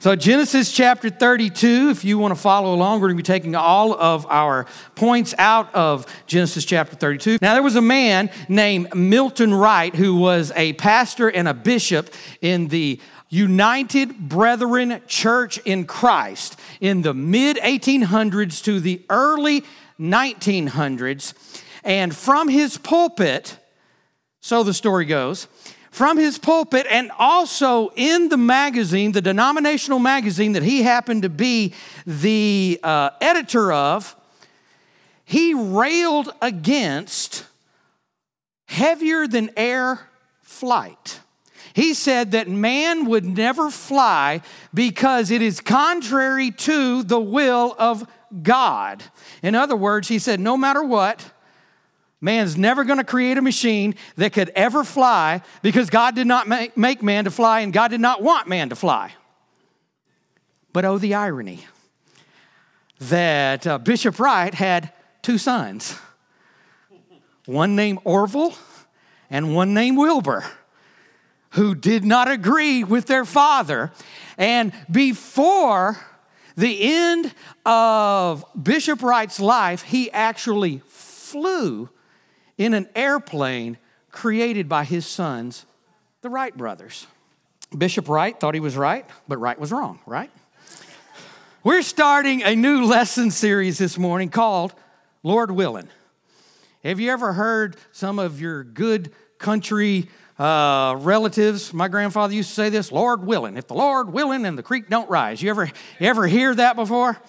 So, Genesis chapter 32, if you want to follow along, we're going to be taking all of our points out of Genesis chapter 32. Now, there was a man named Milton Wright who was a pastor and a bishop in the United Brethren Church in Christ in the mid 1800s to the early 1900s. And from his pulpit, so the story goes, from his pulpit and also in the magazine, the denominational magazine that he happened to be the uh, editor of, he railed against heavier than air flight. He said that man would never fly because it is contrary to the will of God. In other words, he said, no matter what, Man's never going to create a machine that could ever fly because God did not make, make man to fly and God did not want man to fly. But oh, the irony that uh, Bishop Wright had two sons one named Orville and one named Wilbur, who did not agree with their father. And before the end of Bishop Wright's life, he actually flew in an airplane created by his sons, the Wright brothers. Bishop Wright thought he was right, but Wright was wrong, right? We're starting a new lesson series this morning called Lord Willing. Have you ever heard some of your good country uh, relatives? My grandfather used to say this Lord willing. If the Lord willing and the creek don't rise. You ever, ever hear that before?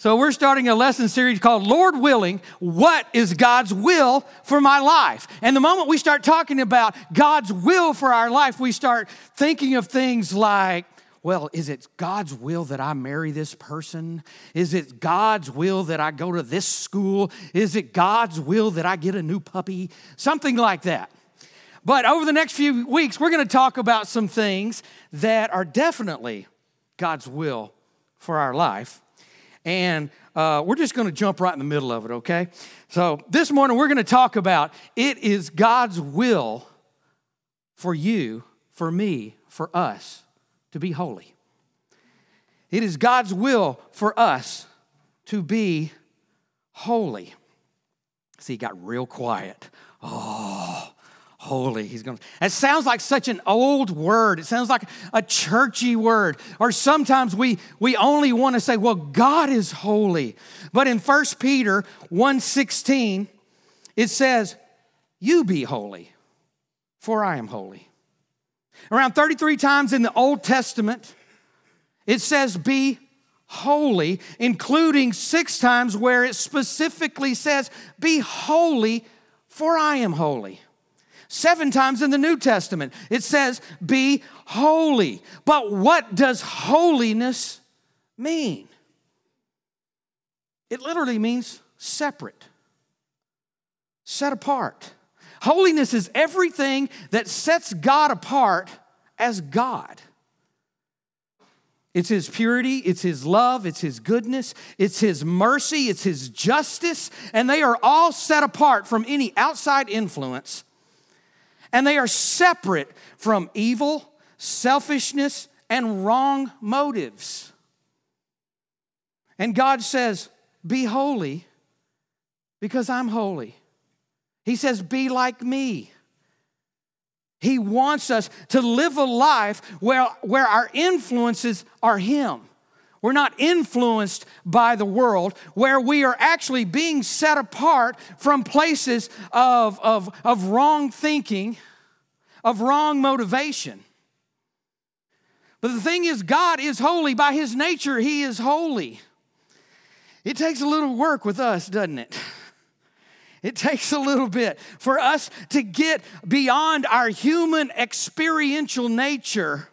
So, we're starting a lesson series called Lord Willing, What is God's Will for My Life? And the moment we start talking about God's will for our life, we start thinking of things like, well, is it God's will that I marry this person? Is it God's will that I go to this school? Is it God's will that I get a new puppy? Something like that. But over the next few weeks, we're going to talk about some things that are definitely God's will for our life and uh, we're just going to jump right in the middle of it, okay? So this morning we're going to talk about it is God's will for you, for me, for us to be holy. It is God's will for us to be holy. See, he got real quiet. Oh, holy. He's going to. It sounds like such an old word. It sounds like a churchy word. Or sometimes we, we only want to say, well, God is holy. But in 1 Peter 1:16, it says, You be holy, for I am holy. Around 33 times in the Old Testament, it says, Be holy, including six times where it specifically says, Be holy, for I am holy. Seven times in the New Testament, it says, Be holy. But what does holiness mean? It literally means separate, set apart. Holiness is everything that sets God apart as God. It's His purity, it's His love, it's His goodness, it's His mercy, it's His justice, and they are all set apart from any outside influence and they are separate from evil, selfishness, and wrong motives. And God says, Be holy because I'm holy. He says, Be like me. He wants us to live a life where, where our influences are Him. We're not influenced by the world, where we are actually being set apart from places of, of, of wrong thinking, of wrong motivation. But the thing is, God is holy. By His nature, He is holy. It takes a little work with us, doesn't it? It takes a little bit for us to get beyond our human experiential nature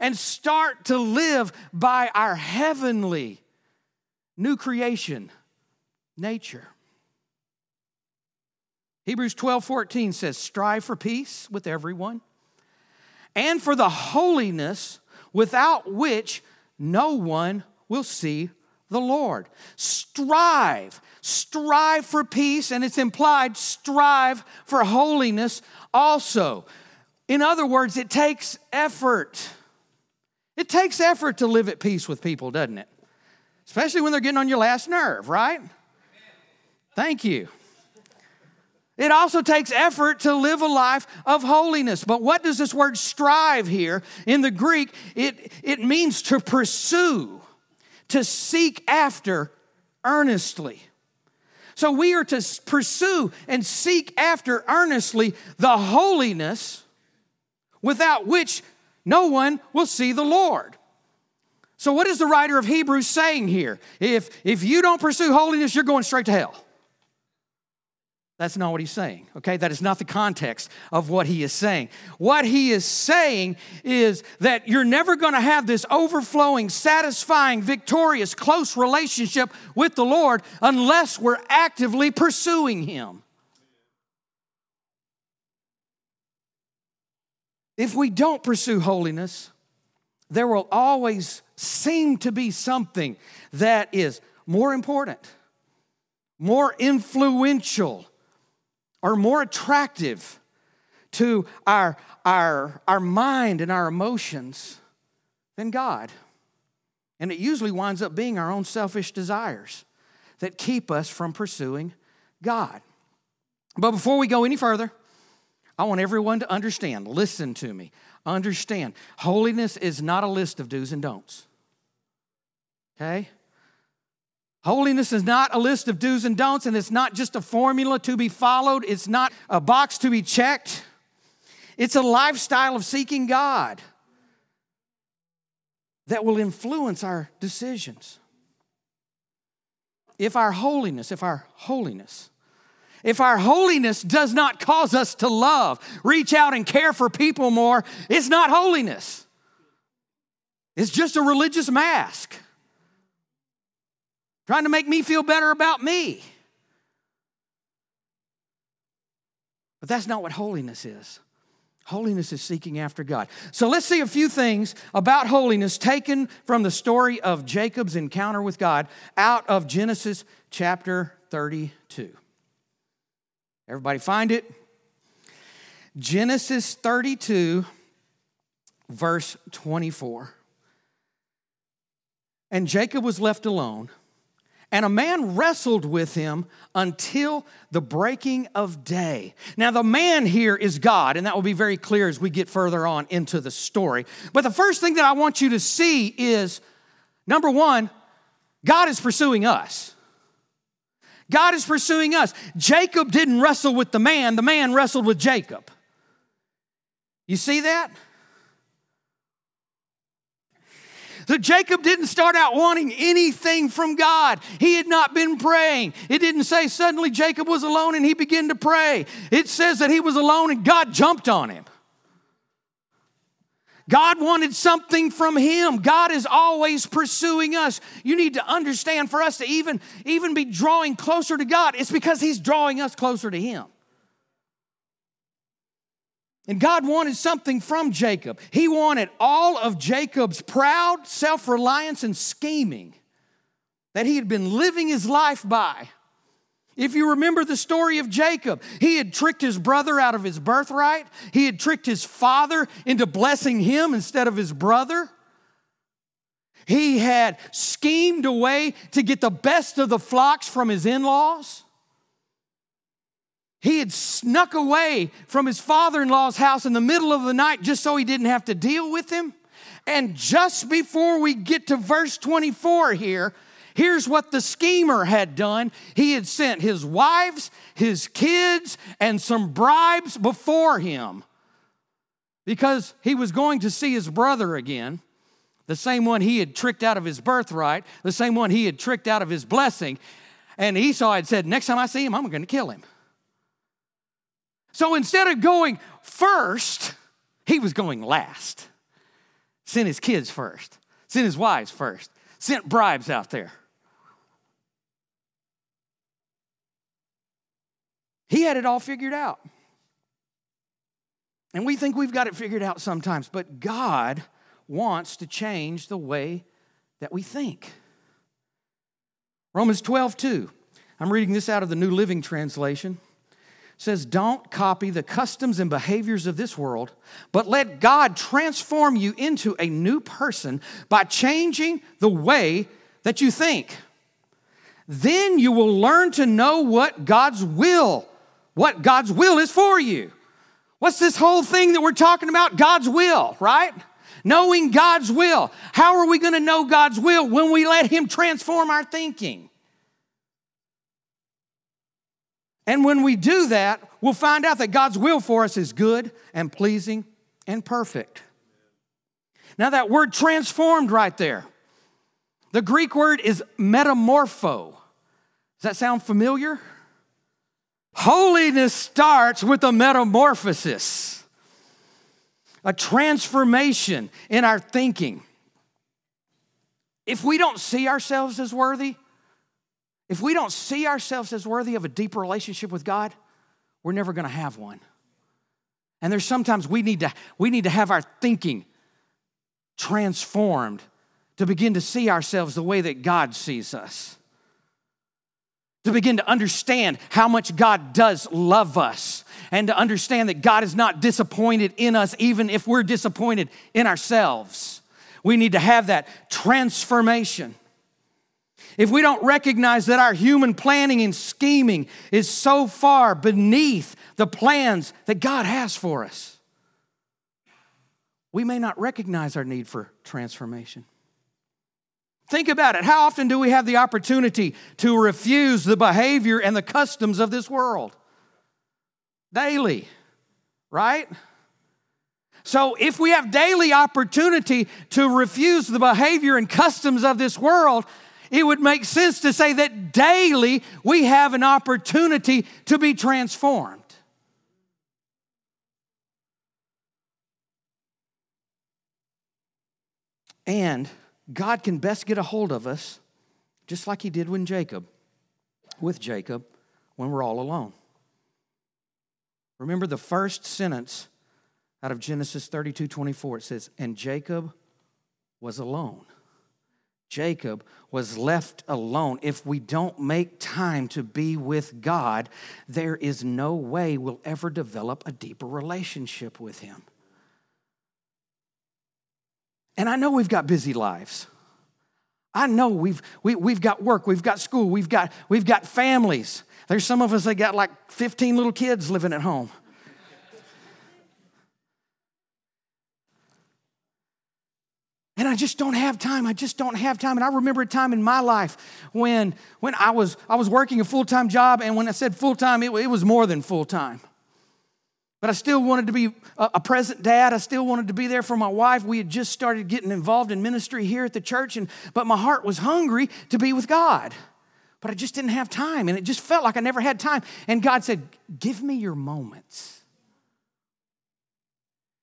and start to live by our heavenly new creation nature. Hebrews 12 14 says, Strive for peace with everyone and for the holiness without which no one will see the Lord. Strive, strive for peace, and it's implied strive for holiness also. In other words, it takes effort. It takes effort to live at peace with people, doesn't it? Especially when they're getting on your last nerve, right? Thank you. It also takes effort to live a life of holiness. But what does this word strive here in the Greek? It, it means to pursue, to seek after earnestly. So we are to pursue and seek after earnestly the holiness without which no one will see the Lord. So, what is the writer of Hebrews saying here? If, if you don't pursue holiness, you're going straight to hell. That's not what he's saying, okay? That is not the context of what he is saying. What he is saying is that you're never gonna have this overflowing, satisfying, victorious, close relationship with the Lord unless we're actively pursuing him. If we don't pursue holiness, there will always seem to be something that is more important, more influential, or more attractive to our, our, our mind and our emotions than God. And it usually winds up being our own selfish desires that keep us from pursuing God. But before we go any further, I want everyone to understand, listen to me, understand. Holiness is not a list of do's and don'ts. Okay? Holiness is not a list of do's and don'ts, and it's not just a formula to be followed, it's not a box to be checked. It's a lifestyle of seeking God that will influence our decisions. If our holiness, if our holiness, if our holiness does not cause us to love, reach out and care for people more, it's not holiness. It's just a religious mask trying to make me feel better about me. But that's not what holiness is. Holiness is seeking after God. So let's see a few things about holiness taken from the story of Jacob's encounter with God out of Genesis chapter 32. Everybody find it? Genesis 32, verse 24. And Jacob was left alone and a man wrestled with him until the breaking of day. Now, the man here is God, and that will be very clear as we get further on into the story. But the first thing that I want you to see is number one, God is pursuing us. God is pursuing us. Jacob didn't wrestle with the man, the man wrestled with Jacob. You see that? So Jacob didn't start out wanting anything from God. He had not been praying. It didn't say suddenly Jacob was alone and he began to pray. It says that he was alone and God jumped on him. God wanted something from him. God is always pursuing us. You need to understand for us to even, even be drawing closer to God, it's because he's drawing us closer to him. And God wanted something from Jacob. He wanted all of Jacob's proud self reliance and scheming that he had been living his life by. If you remember the story of Jacob, he had tricked his brother out of his birthright, he had tricked his father into blessing him instead of his brother. He had schemed a way to get the best of the flocks from his in laws. He had snuck away from his father in law's house in the middle of the night just so he didn't have to deal with him. And just before we get to verse 24 here, here's what the schemer had done he had sent his wives, his kids, and some bribes before him because he was going to see his brother again. The same one he had tricked out of his birthright, the same one he had tricked out of his blessing. And Esau had said, Next time I see him, I'm going to kill him. So instead of going first, he was going last. Sent his kids first, sent his wives first, sent bribes out there. He had it all figured out. And we think we've got it figured out sometimes, but God wants to change the way that we think. Romans 12, 2. I'm reading this out of the New Living Translation. says, Don't copy the customs and behaviors of this world, but let God transform you into a new person by changing the way that you think. Then you will learn to know what God's will, what God's will is for you. What's this whole thing that we're talking about? God's will, right? Knowing God's will. How are we going to know God's will when we let Him transform our thinking? And when we do that, we'll find out that God's will for us is good and pleasing and perfect. Now, that word transformed right there, the Greek word is metamorpho. Does that sound familiar? Holiness starts with a metamorphosis, a transformation in our thinking. If we don't see ourselves as worthy, if we don't see ourselves as worthy of a deep relationship with God, we're never going to have one. And there's sometimes we need to we need to have our thinking transformed to begin to see ourselves the way that God sees us. To begin to understand how much God does love us and to understand that God is not disappointed in us even if we're disappointed in ourselves. We need to have that transformation if we don't recognize that our human planning and scheming is so far beneath the plans that God has for us, we may not recognize our need for transformation. Think about it. How often do we have the opportunity to refuse the behavior and the customs of this world? Daily, right? So, if we have daily opportunity to refuse the behavior and customs of this world, it would make sense to say that daily we have an opportunity to be transformed. And God can best get a hold of us just like he did when Jacob, with Jacob, when we're all alone. Remember the first sentence out of Genesis 32 24, it says, And Jacob was alone. Jacob was left alone. If we don't make time to be with God, there is no way we'll ever develop a deeper relationship with Him. And I know we've got busy lives. I know we've, we, have we have got work, we've got school, we've got, we've got families. There's some of us that got like 15 little kids living at home. And I just don't have time. I just don't have time. And I remember a time in my life when, when I, was, I was working a full time job, and when I said full time, it, it was more than full time. But I still wanted to be a, present dad. I still wanted to be there for my wife. We had just started getting involved in ministry here at the church, and, but my heart was hungry to be with God. But I just didn't have time, and it just felt like I never had time. And God said, Give me your moments.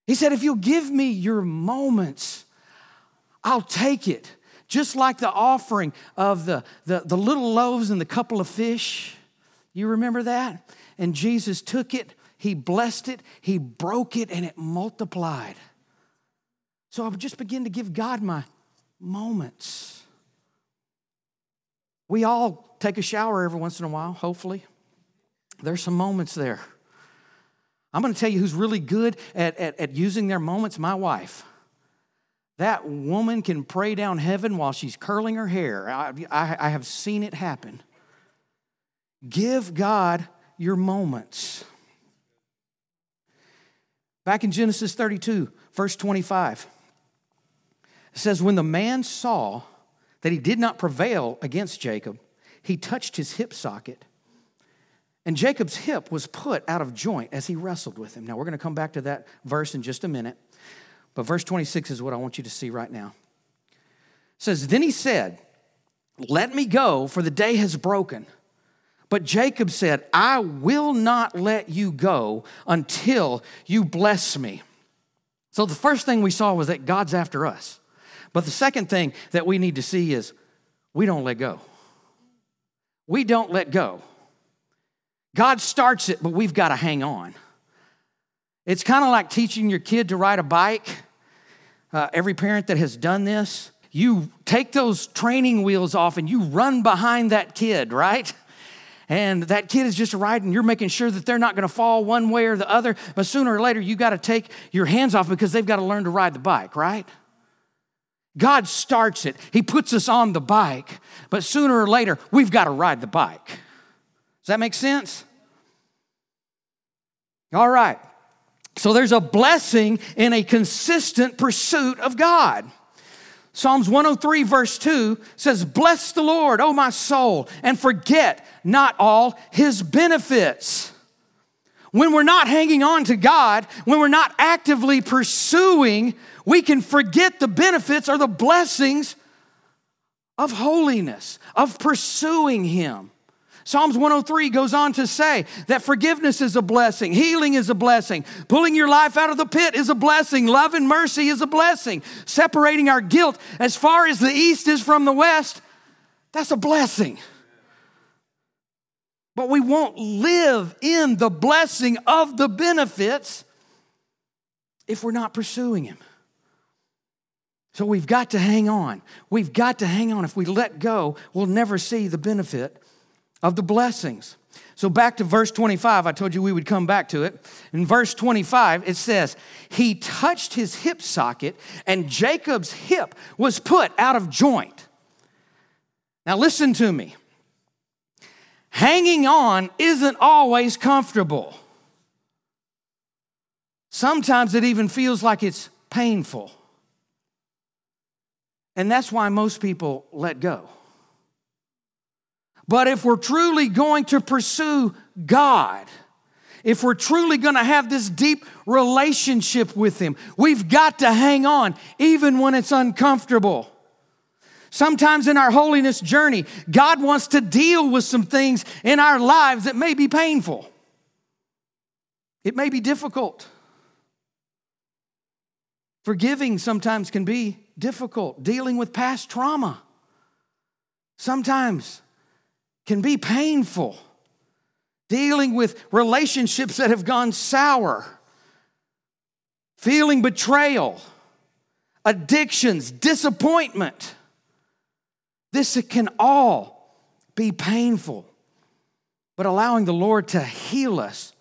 He said, If you'll give me your moments, I'll take it. Just like the offering of the, the, the little loaves and the couple of fish. You remember that? And Jesus took it, he blessed it, he broke it, and it multiplied. So I would just begin to give God my moments. We all take a shower every once in a while, hopefully. There's some moments there. I'm going to tell you who's really good at, at, at using their moments my wife. That woman can pray down heaven while she's curling her hair. I, I, I have seen it happen. Give God your moments. Back in Genesis 32, verse 25, it says, When the man saw that he did not prevail against Jacob, he touched his hip socket. And Jacob's hip was put out of joint as he wrestled with him. Now, we're going to come back to that verse in just a minute. But verse 26 is what I want you to see right now. It says, Then he said, Let me go, for the day has broken. But Jacob said, I will not let you go until you bless me. So the first thing we saw was that God's after us. But the second thing that we need to see is we don't let go. We don't let go. God starts it, but we've got to hang on. It's kind of like teaching your kid to ride a bike. Uh, every parent that has done this, you take those training wheels off and you run behind that kid, right? And that kid is just riding, you're making sure that they're not going to fall one way or the other. But sooner or later, you got to take your hands off because they've got to learn to ride the bike, right? God starts it, He puts us on the bike, but sooner or later, we've got to ride the bike. Does that make sense? All right. So there's a blessing in a consistent pursuit of God. Psalms 103, verse 2 says, Bless the Lord, O my soul, and forget not all his benefits. When we're not hanging on to God, when we're not actively pursuing, we can forget the benefits or the blessings of holiness, of pursuing Him. Psalms 103 goes on to say that forgiveness is a blessing, healing is a blessing, pulling your life out of the pit is a blessing, love and mercy is a blessing, separating our guilt as far as the east is from the west, that's a blessing. But we won't live in the blessing of the benefits if we're not pursuing Him. So we've got to hang on. We've got to hang on. If we let go, we'll never see the benefit of the blessings. So back to verse 25, I told you we would come back to it. In verse 25, it says, He touched his hip socket, and Jacob's hip was put out of joint. Now listen to me. Hanging on isn't always comfortable. Sometimes it even feels like it's painful. And that's why most people let go. But if we're truly going to pursue God, if we're truly going to have this deep relationship with Him, we've got to hang on, even when it's uncomfortable. Sometimes in our holiness journey, God wants to deal with some things in our lives that may be painful. It may be difficult. Forgiving sometimes can be difficult. Dealing with past trauma sometimes can be painful. Dealing with relationships that have gone sour, feeling betrayal, addictions, disappointment. This can all be painful, but allowing the Lord to heal us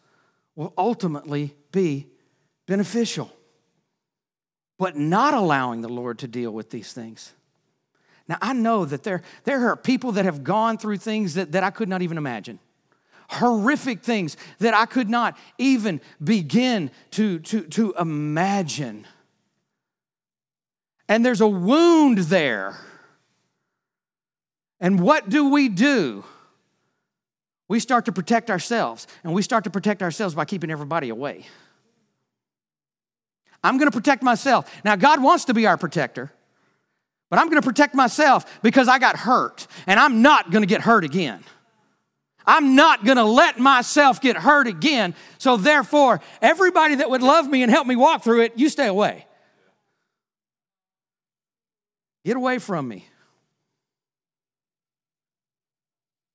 will ultimately be beneficial. But not allowing the Lord to deal with these things now, I know that there, there are people that have gone through things that, that I could not even imagine. Horrific things that I could not even begin to, to, to imagine. And there's a wound there. And what do we do? We start to protect ourselves, and we start to protect ourselves by keeping everybody away. I'm gonna protect myself. Now, God wants to be our protector. But I'm going to protect myself because I got hurt and I'm not going to get hurt again. I'm not going to let myself get hurt again. So, therefore, everybody that would love me and help me walk through it, you stay away. Get away from me.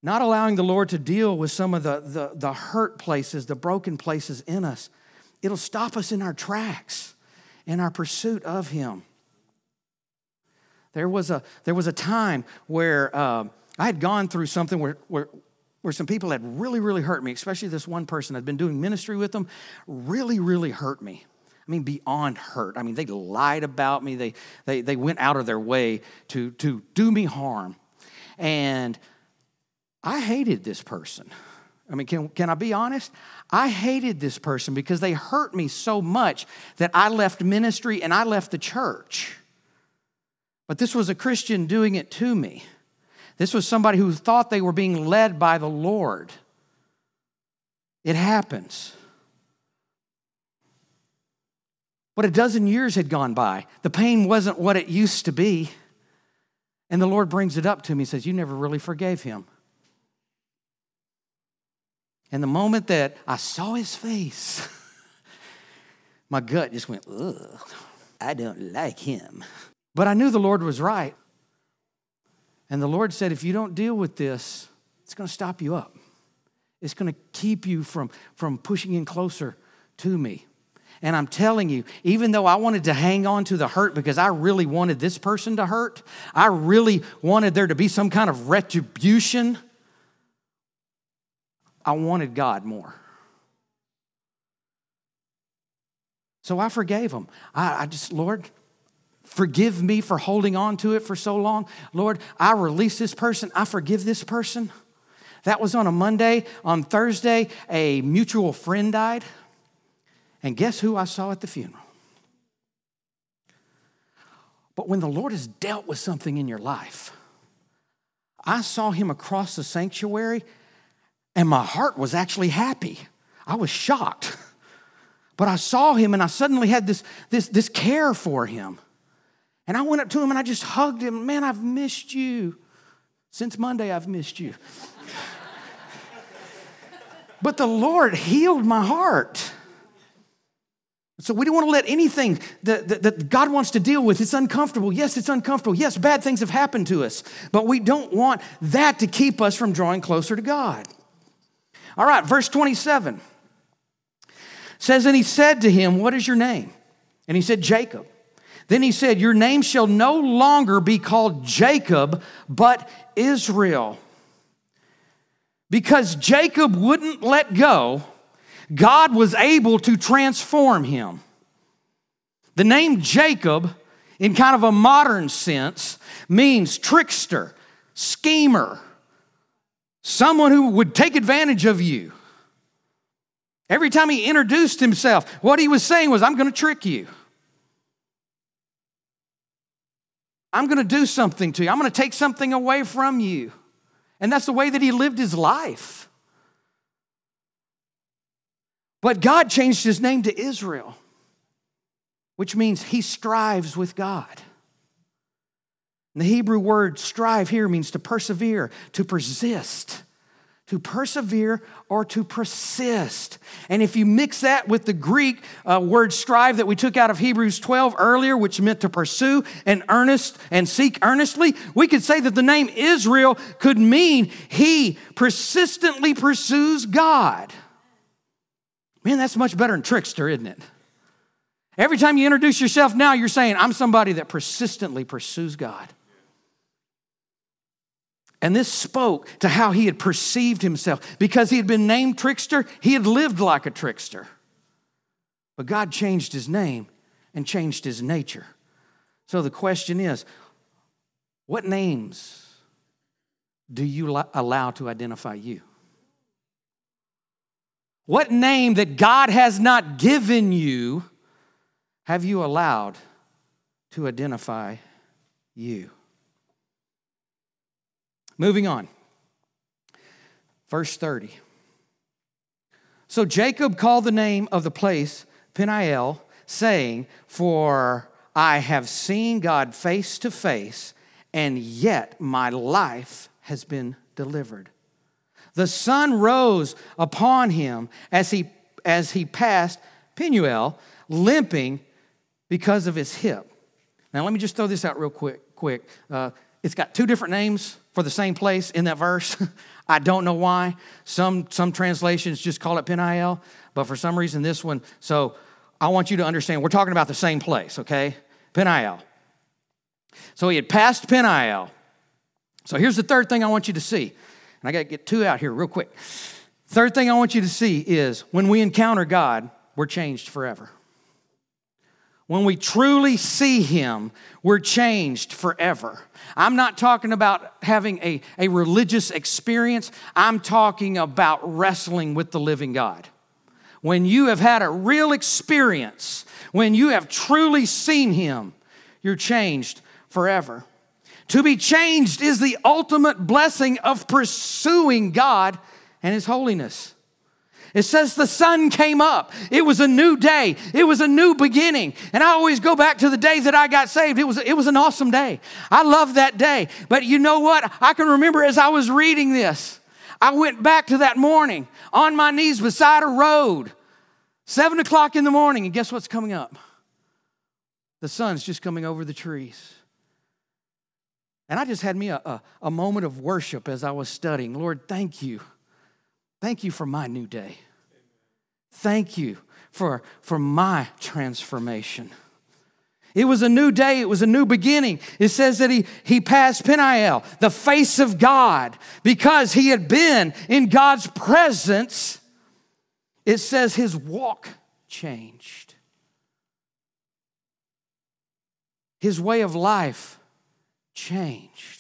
Not allowing the Lord to deal with some of the, the, the hurt places, the broken places in us, it'll stop us in our tracks in our pursuit of Him. There was a, there was a time where uh, I had gone through something where, where, where some people had really, really hurt me, especially this one person. I'd been doing ministry with them, really, really hurt me. I mean, beyond hurt. I mean, they lied about me. They, they, they went out of their way to, to do me harm. And I hated this person. I mean, can, can I be honest? I hated this person because they hurt me so much that I left ministry and I left the church. But this was a Christian doing it to me. This was somebody who thought they were being led by the Lord. It happens. But a dozen years had gone by. The pain wasn't what it used to be. And the Lord brings it up to me and says, You never really forgave him. And the moment that I saw his face, my gut just went, Ugh, I don't like him. But I knew the Lord was right. And the Lord said, if you don't deal with this, it's going to stop you up. It's going to keep you from, from pushing in closer to me. And I'm telling you, even though I wanted to hang on to the hurt because I really wanted this person to hurt, I really wanted there to be some kind of retribution. I wanted God more. So I forgave him. I, I just, Lord, forgive me for holding on to it for so long. Lord, I release this person. I forgive this person. That was on a Monday. On Thursday, a mutual friend died. And guess who I saw at the funeral? But when the Lord has dealt with something in your life, I saw him across the sanctuary and my heart was actually happy. I was shocked. But I saw him and I suddenly had this, this, this care for him. And I went up to him and I just hugged him. Man, I've missed you. Since Monday, I've missed you. but the Lord healed my heart. So we don't want to let anything that, that, that, God wants to deal with. It's uncomfortable. Yes, it's uncomfortable. Yes, bad things have happened to us. But we don't want that to keep us from drawing closer to God. All right, verse 27 says, And he said to him, What is your name? And he said, Jacob. Then he said, Your name shall no longer be called Jacob, but Israel. Because Jacob wouldn't let go God was able to transform him. The name Jacob, in kind of a modern sense, means trickster, schemer, someone who would take advantage of you. Every time he introduced himself, what he was saying was, I'm going to trick you. I'm going to do something to you. I'm going to take something away from you. And that's the way that he lived his life. But God changed his name to Israel, which means he strives with God. And the Hebrew word strive here means to persevere, to persist, to persevere or to persist. And if you mix that with the Greek uh, word strive that we took out of Hebrews 12 earlier, which meant to pursue and earnest and seek earnestly, we could say that the name Israel could mean he persistently pursues God. Man, that's much better than trickster, isn't it? Every time you introduce yourself now, you're saying, I'm somebody that persistently pursues God. And this spoke to how he had perceived himself. Because he had been named trickster, he had lived like a trickster. But God changed his name and changed his nature. So the question is what names do you allow to identify you? What name that God has not given you have you allowed to identify you? Moving on. Verse 30. So Jacob called the name of the place Peniel, saying, For I have seen God face to face, and yet my life has been delivered. The sun rose upon him as he, as he passed Penuel, limping because of his hip. Now, let me just throw this out real quick. quick. Uh, it's got two different names for the same place in that verse. I don't know why. Some, some translations just call it Peniel, but for some reason, this one. So I want you to understand we're talking about the same place, okay? Peniel. So he had passed Peniel. So here's the third thing I want you to see and I got to get two out here real quick. Third thing I want you to see is when we encounter God, we're changed forever. When we truly see Him, we're changed forever. I'm not talking about having a, a religious experience, I'm talking about wrestling with the living God. When you have had a real experience, when you have truly seen Him, you're changed forever. To be changed is the ultimate blessing of pursuing God and His holiness. It says the sun came up. It was a new day. It was a new beginning. And I always go back to the day that I got saved. It was, it was an awesome day. I love that day. But you know what? I can remember as I was reading this, I went back to that morning on my knees beside a road, seven o'clock in the morning. And guess what's coming up? The sun's just coming over the trees. And I just had me a, a, a, moment of worship as I was studying. Lord, thank you. Thank you for my new day. Thank you for, for my transformation. It was a new day. It was a new beginning. It says that he, he passed Peniel, the face of God, because he had been in God's presence. It says his walk changed. His way of life changed.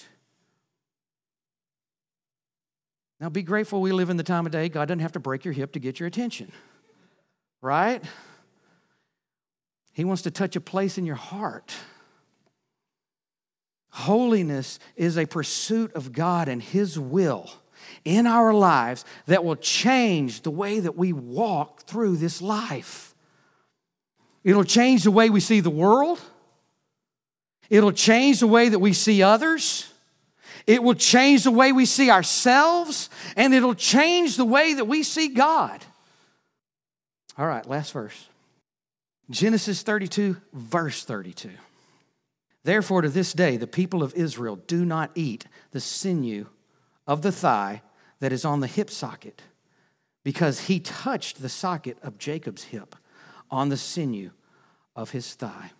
Now be grateful we live in the time of day God doesn't have to break your hip to get your attention. Right? He wants to touch a place in your heart. Holiness is a pursuit of God and His will in our lives that will change the way that we walk through this life. It'll change the way we see the world. It'll change the way that we see others. It will change the way we see ourselves. And it'll change the way that we see God. All right, last verse. Genesis 32, verse 32. Therefore, to this day, the people of Israel do not eat the sinew of the thigh that is on the hip socket, because he touched the socket of Jacob's hip on the sinew of his thigh.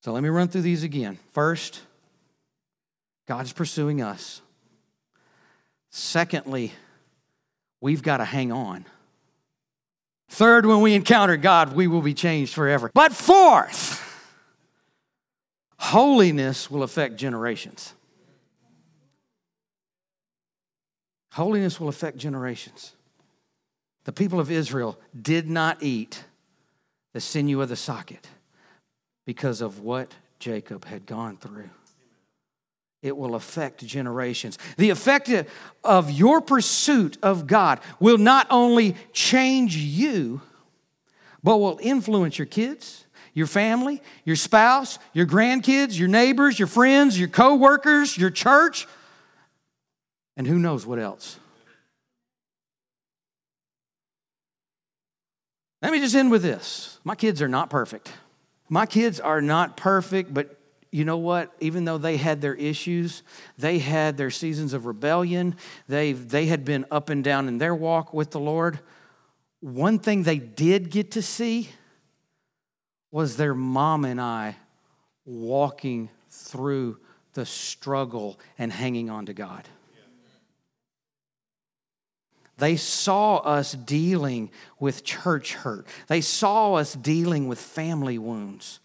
So let me run through these again. First, God's pursuing us. Secondly, we've got to hang on. Third, when we encounter God, we will be changed forever. But fourth, holiness will affect generations. Holiness will affect generations. The people of Israel did not eat the sinew of the socket because of what Jacob had gone through. It will affect generations. The effect of your pursuit of God will not only change you, but will influence your kids, your family, your spouse, your grandkids, your neighbors, your friends, your co-workers, your church, and who knows what else. Let me just end with this. My kids are not perfect. My kids are not perfect, but you know what? Even though they had their issues, they had their seasons of rebellion, they, they had been up and down in their walk with the Lord. One thing they did get to see was their mom and I walking through the struggle and hanging on to God. They saw us dealing with church hurt. They saw us dealing with family wounds.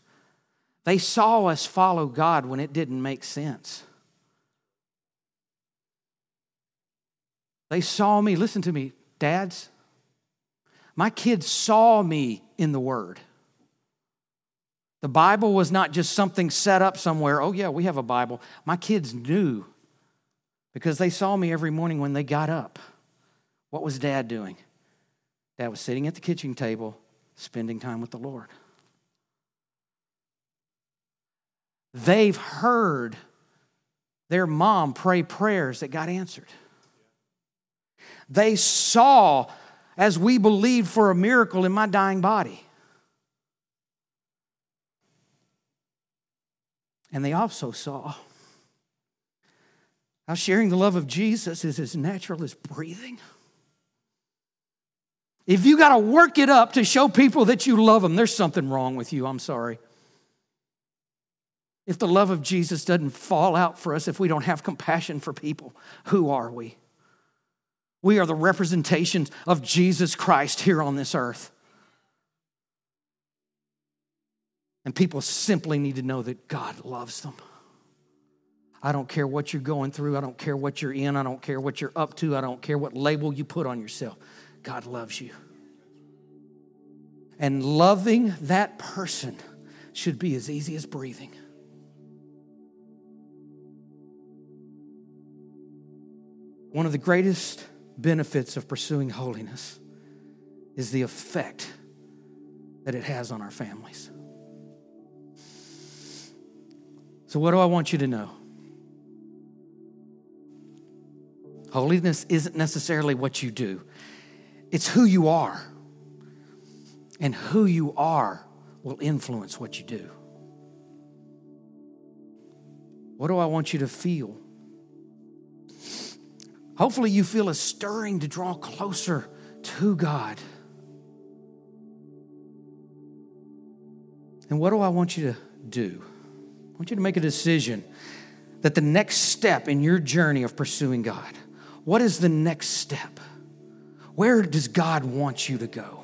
They saw us follow God when it didn't make sense. They saw me, listen to me, dads. My kids saw me in the Word. The Bible was not just something set up somewhere. Oh, yeah, we have a Bible. My kids knew because they saw me every morning when they got up. What was dad doing? Dad was sitting at the kitchen table, spending time with the Lord. They've heard their mom pray prayers that got answered. They saw as we believed for a miracle in my dying body. And they also saw how sharing the love of Jesus is as natural as breathing. If you got to work it up to show people that you love them, there's something wrong with you. I'm sorry. If the love of Jesus doesn't fall out for us, if we don't have compassion for people, who are we? We are the representations of Jesus Christ here on this earth. And people simply need to know that God loves them. I don't care what you're going through. I don't care what you're in. I don't care what you're up to. I don't care what label you put on yourself. God loves you. And loving that person should be as easy as breathing. One of the greatest benefits of pursuing holiness is the effect that it has on our families. So, what do I want you to know? Holiness isn't necessarily what you do, it's who you are. And who you are will influence what you do. What do I want you to feel? Hopefully, you feel a stirring to draw closer to God. And what do I want you to do? I want you to make a decision that the next step in your journey of pursuing God, what is the next step? Where does God want you to go?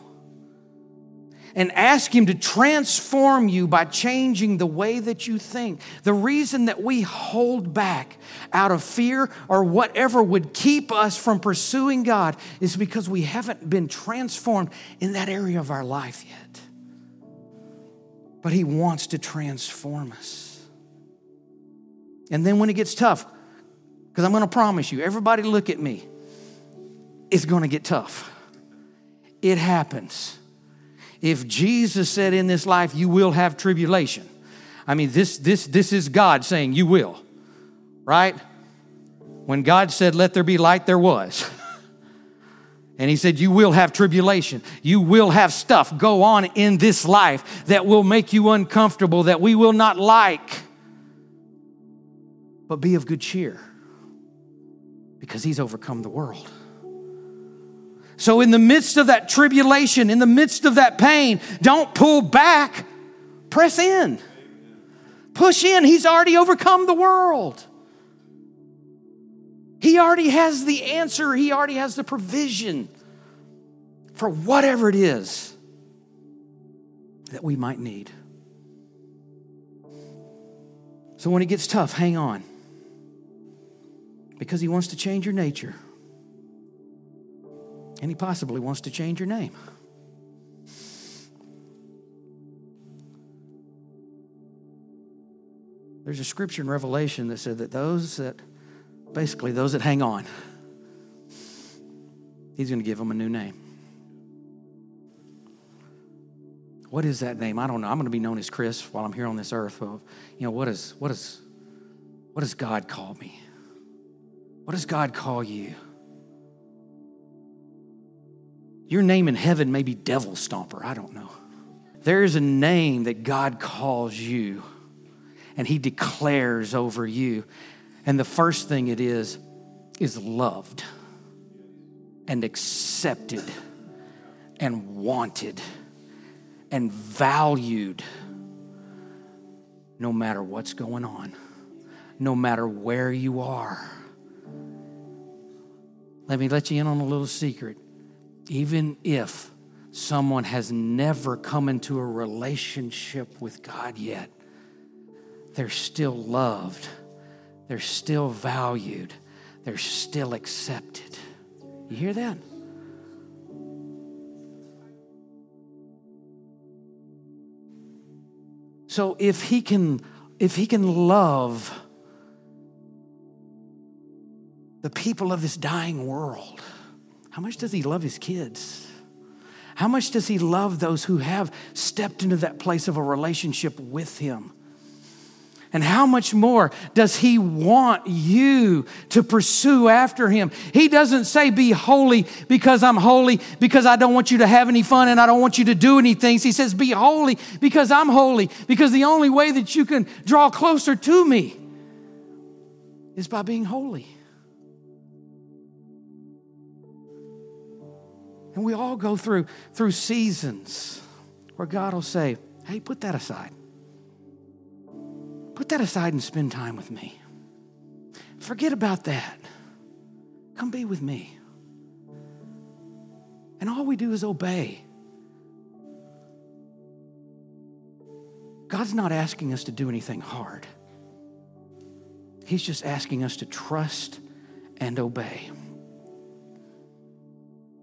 and ask Him to transform you by changing the way that you think. The reason that we hold back out of fear or whatever would keep us from pursuing God is because we haven't been transformed in that area of our life yet. But He wants to transform us. And then when it gets tough, because I'm going to promise you, everybody look at me, it's going to get tough. It happens if Jesus said in this life, you will have tribulation, I mean, this, this, this is God saying, you will, right? When God said, let there be light, there was. And he said, You will have tribulation. You will have stuff go on in this life that will make you uncomfortable, that we will not like. But be of good cheer because he's overcome the world. So, in the midst of that tribulation, in the midst of that pain, don't pull back, press in. Push in. He's already overcome the world. He already has the answer, He already has the provision for whatever it is that we might need. So, when it gets tough, hang on because He wants to change your nature. And he possibly wants to change your name. There's a scripture in Revelation that said that those that, basically, those that hang on, he's going to give them a new name. What is that name? I don't know. I'm going to be known as Chris while I'm here on this earth. Well, you know, what, is, what, is, what does God call me? What does God call you? Your name in heaven may be Devil Stomper. I don't know. There is a name that God calls you and He declares over you. And the first thing it is, is loved and accepted and wanted and valued no matter what's going on, no matter where you are. Let me let you in on a little secret even if someone has never come into a relationship with God yet, they're still loved, they're still valued, they're still accepted. You hear that? So if he can if he can love the people of this dying world how much does he love his kids? How much does he love those who have stepped into that place of a relationship with him? And how much more does he want you to pursue after him? He doesn't say, Be holy because I'm holy, because I don't want you to have any fun and I don't want you to do anything. He says, Be holy because I'm holy, because the only way that you can draw closer to me is by being holy. And we all go through through seasons where God will say, "Hey, put that aside. Put that aside and spend time with me. Forget about that. Come be with me." And all we do is obey. God's not asking us to do anything hard. He's just asking us to trust and obey.